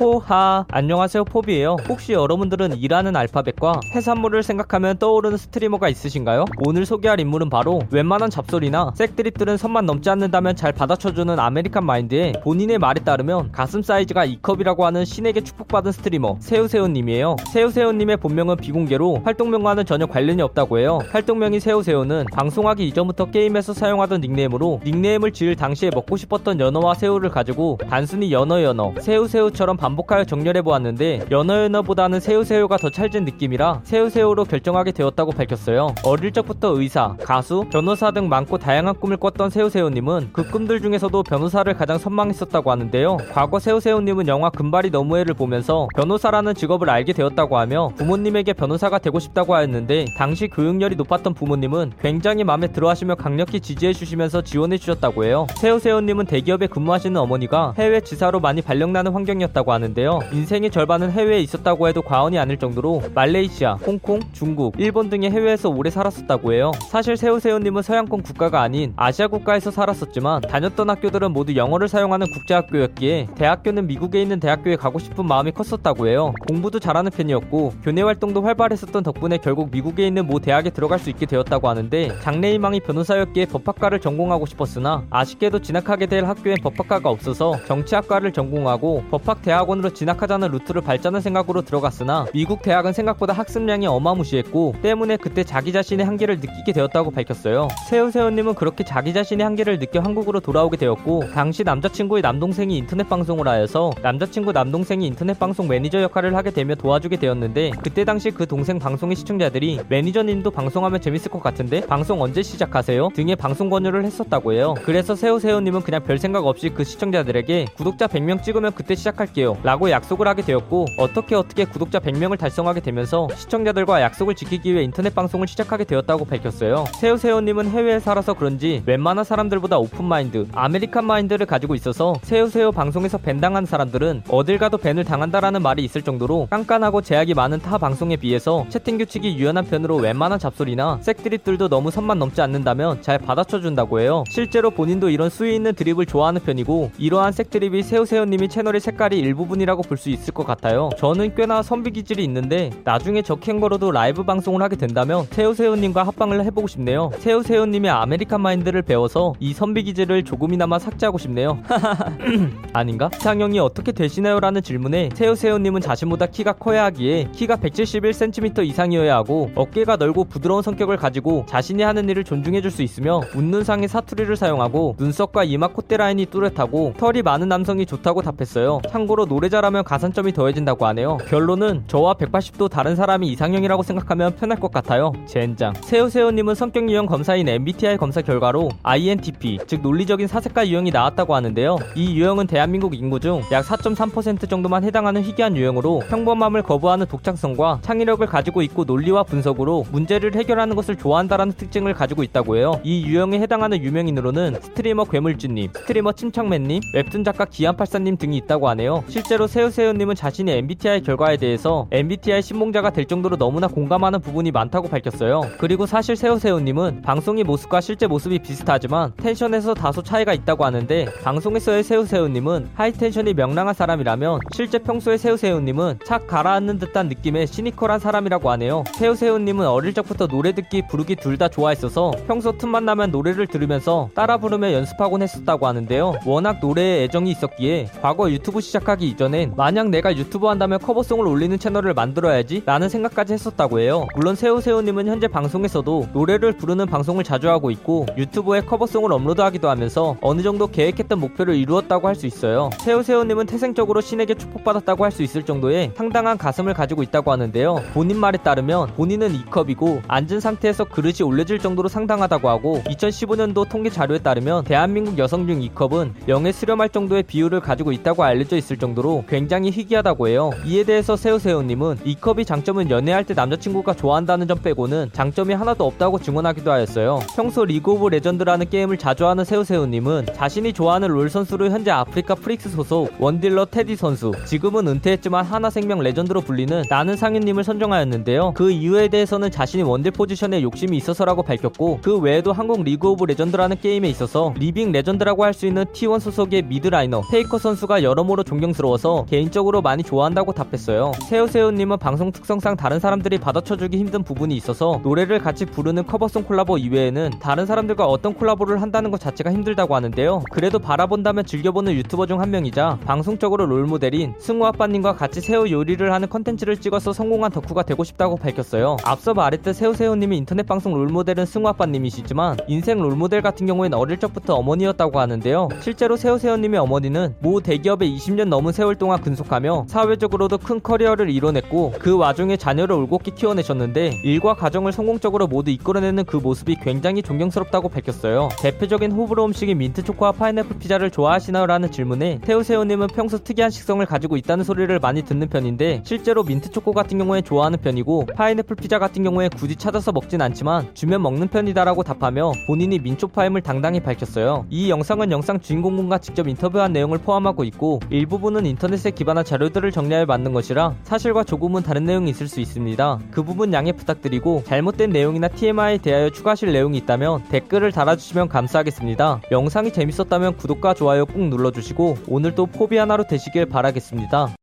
포하. 안녕하세요 포비예요. 혹시 여러분들은 E라는 알파벳과 해산물을 생각하면 떠오르는 스트리머가 있으신가요? 오늘 소개할 인물은 바로 웬만한 잡소리나 색드립들은 선만 넘지 않는다면 잘 받아쳐주는 American 마인드에 본인의 말에 따르면 가슴 사이즈가 E컵이라고 하는 신에게 축복받은 스트리머 새우새우님이에요. 새우새우님의 본명은 비공개로 활동명과는 전혀 관련이 없다고 해요. 활동명인 새우새우는 방송하기 이전부터 게임에서 사용하던 닉네임으로 닉네임을 지을 당시에 먹고 싶었던 연어와 새우를 가지고 단순히 연어 연어 새우새우처럼 반복하여 정렬해 보았는데 연어 연어보다는 새우새우가 더 찰진 느낌이라 새우새우로 결정하게 되었다고 밝혔어요. 어릴 적부터 의사, 가수, 변호사 등 많고 다양한 꿈을 꿨던 새우새우님은 그 꿈들 중에서도 변호사를 가장 선망했었다고 하는데요. 과거 새우새우님은 영화 금발이 너무해를 보면서 변호사라는 직업을 알게 되었다고 하며 부모님에게 변호사가 되고 싶다고 하였는데 당시 교육열이 높았던 부모님은 굉장히 마음에 들어하시며 강력히 지지해 주시면서 지원해 주셨다고 해요. 새우새우님은 대기업에 근무하시는 어머니가 해외 지사로 많이 발령나는 환경이었다고 하는데 요. 인생의 절반은 해외에 있었다고 해도 과언이 아닐 정도로 말레이시아, 홍콩, 중국, 일본 등의 해외에서 오래 살았었다고 해요. 사실 새우새우님은 서양권 국가가 아닌 아시아 국가에서 살았었지만 다녔던 학교들은 모두 영어를 사용하는 국제학교였기에 대학교는 미국에 있는 대학교에 가고 싶은 마음이 컸었다고 해요. 공부도 잘하는 편이었고 교내 활동도 활발했었던 덕분에 결국 미국에 있는 모 대학에 들어갈 수 있게 되었다고 하는데 장래희망이 변호사였기에 법학과를 전공하고 싶었으나 아쉽게도 진학하게 될 학교엔 법학과가 없어서 정치학과를 전공하고 법학 대학원으로 진학하자는 루트를 밟자는 생각으로 들어갔으나 미국 대학은 생각보다 학습량이 어마무시했고 때문에 그때 자기 자신의 한계를 느끼게 되었다고 밝혔어요. 새우새우님은 그렇게 자기 자신의 한계를 느껴 한국으로 돌아오게 되었고 당시 남자친구의 남동생이 인터넷 방송을 하여서 남자친구 남동생이 인터넷 방송 매니저 역할을 하게 되며 도와주게 되었는데 그때 당시 그 동생 방송의 시청자들이 매니저님도 방송하면 재밌을 것 같은데 방송 언제 시작하세요? 등의 방송 권유를 했었다고 해요. 그래서 새우새우님은 그냥 별 생각 없이 그 시청자들에게 구독자 100명 찍으면 그때 시작할게요 라고 약속을 하게 되었고 어떻게 어떻게 구독자 100명을 달성하게 되면서 시청자들과 약속을 지키기 위해 인터넷 방송을 시작하게 되었다고 밝혔어요. 새우새우님은 해외에 살아서 그런지 웬만한 사람들보다 오픈마인드, American 마인드를 가지고 있어서 새우새우 방송에서 밴당한 사람들은 어딜 가도 밴을 당한다라는 말이 있을 정도로 깐깐하고 제약이 많은 타 방송에 비해서 채팅 규칙이 유연한 편으로 웬만한 잡소리나 색드립들도 너무 선만 넘지 않는다면 잘 받아쳐준다고 해요. 실제로 본인도 이런 수위 있는 드립을 좋아하는 편이고 이러한 색드립이 새우새우님이 채널의 색깔이 일부분이라고 볼 수 있을 것 같아요. 저는 꽤나 선비 기질이 있는데 나중에 저캔거로도 라이브 방송을 하게 된다면 새우새우님과 합방을 해보고 싶네요. 새우새우님의 American 마인드를 배워서 이 선비 기질을 조금이나마 삭제하고 싶네요. 아닌가? 이상형이 어떻게 되시나요? 라는 질문에 세우세우님은 자신보다 키가 커야 하기에 키가 171cm 이상이어야 하고 어깨가 넓고 부드러운 성격을 가지고 자신이 하는 일을 존중해줄 수 있으며 웃는 상에 사투리를 사용하고 눈썹과 이마 콧대 라인이 뚜렷하고 털이 많은 남성이 좋다고 답했어요. 참고로 노래 잘하면 가산점이 더해진다고 하네요. 결론은 저와 180도 다른 사람이 이상형이라고 생각하면 편할 것 같아요. 젠장. 세우세우님은 성격 유형 검사인 MBTI 검사 결과로 INTP, 즉 논리적인 사색가 유형이 나왔다고 하는데요. 이 유형은 대한민국 인구 중 약 4.3% 정도만 해당하는 희귀한 유형으로 평범함을 거부하는 독창성과 창의력을 가지고 있고 논리와 분석으로 문제를 해결하는 것을 좋아한다라는 특징을 가지고 있다고 해요. 이 유형에 해당하는 유명인으로는 스트리머 괴물쥐님, 스트리머 침착맨님, 웹툰 작가 기안팔사님 등이 있다고 하네요. 실제로 새우새우님은 자신의 MBTI 결과에 대해서 MBTI 신봉자가 될 정도로 너무나 공감하는 부분이 많다고 밝혔어요. 그리고 사실 새우새우님은 방송의 모습과 실제 모습이 비슷하지만 텐션에서 다소 차이가 있다고 하는데 방송에서의 새우새우님은 하이텐션이 명랑한 사람이라면 실제 평소의 새우새우님은 착 가라앉는 듯한 느낌의 시니컬한 사람이라고 하네요. 새우새우님은 어릴 적부터 노래 듣기 부르기 둘 다 좋아했어서 평소 틈만 나면 노래를 들으면서 따라 부르며 연습하곤 했었다고 하는데요. 워낙 노래에 애정이 있었기에 과거 유튜브 시작하기 이전엔 만약 내가 유튜브 한다면 커버송을 올리는 채널을 만들어야지 라는 생각까지 했었다고 해요. 물론 새우새우님은 현재 방송에서도 노래를 부르는 방송을 자주 하고 있고 유튜브에 cover song을 업로드하기도 하면서 어느 정도 계획했던 목표를 이루었다고 할 수 있어요. 새우새우님은 태생적으로 신에게 축복받았다고 할 수 있을 정도의 상당한 가슴을 가지고 있다고 하는데요. 본인 말에 따르면 본인은 E컵이고 앉은 상태에서 그릇이 올려질 정도로 상당하다고 하고 2015년도 통계 자료에 따르면 대한민국 여성 중 E컵은 영에 수렴할 정도의 비율을 가지고 있다고 알려져 있을 정도 로 굉장히 희귀하다고 해요. 이에 대해서 새우새우님은 E컵이 장점은 연애할 때 남자친구가 좋아한다는 점 빼고는 장점이 하나도 없다고 증언하기도 하였어요. 평소 리그 오브 레전드라는 게임을 자주 하는 새우새우님은 자신이 좋아하는 롤 선수로 현재 아프리카 프릭스 소속 원딜러 테디 선수 지금은 은퇴했지만 한화생명 레전드로 불리는 나는 상윤님을 선정하였는데요. 그 이유에 대해서는 자신이 원딜 포지션에 욕심이 있어서라고 밝혔고 그 외에도 한국 리그 오브 레전드라는 게임에 있어서 living legend라고 할 수 있는 T1 소속의 mid laner 페이커 선수가 여러모로 존경스러워 자연스러워서 개인적으로 많이 좋아한다고 답했어요. 새우새우님은 방송 특성상 다른 사람들이 받아쳐주기 힘든 부분이 있어서 노래를 같이 부르는 cover song 콜라보 이외에는 다른 사람들과 어떤 콜라보를 한다는 것 자체가 힘들다고 하는데요. 그래도 바라본다면 즐겨보는 유튜버 중 한 명이자 방송적으로 롤모델인 승우 아빠님과 같이 새우 요리를 하는 컨텐츠를 찍어서 성공한 덕후가 되고 싶다고 밝혔어요. 앞서 말했듯 새우새우님이 인터넷 방송 롤모델은 승우 아빠님이시지만 인생 롤모델 같은 경우에는 어릴 적부터 어머니였다고 하는데요. 실제로 새우새우님의 어머니는 모 대기업에 20년 넘은 세월 동안 근속하며 사회적으로도 큰 커리어를 이뤄냈고 그 와중에 자녀를 올곧게 키워내셨는데 일과 가정을 성공적으로 모두 이끌어내는 그 모습이 굉장히 존경스럽다고 밝혔어요. 대표적인 호불호 음식인 민트초코와 파인애플 피자를 좋아하시나요? 라는 질문에 새우새우님은 평소 특이한 식성을 가지고 있다는 소리를 많이 듣는 편인데 실제로 민트초코 같은 경우에 좋아하는 편이고 파인애플 피자 같은 경우에 굳이 찾아서 먹진 않지만 주면 먹는 편이다라고 답하며 본인이 민초파임을 당당히 밝혔어요. 이 영상은 영상 주인공분과 직접 인터뷰한 내용을 포함하고 있고 일부분 은 인터넷에 기반한 자료들을 정리하여 만든 것이라 사실과 조금은 다른 내용이 있을 수 있습니다. 그 부분 양해 부탁드리고 잘못된 내용이나 TMI에 대하여 추가하실 내용이 있다면 댓글을 달아주시면 감사하겠습니다. 영상이 재밌었다면 구독과 좋아요 꾹 눌러주시고 오늘도 포비 하나로 되시길 바라겠습니다.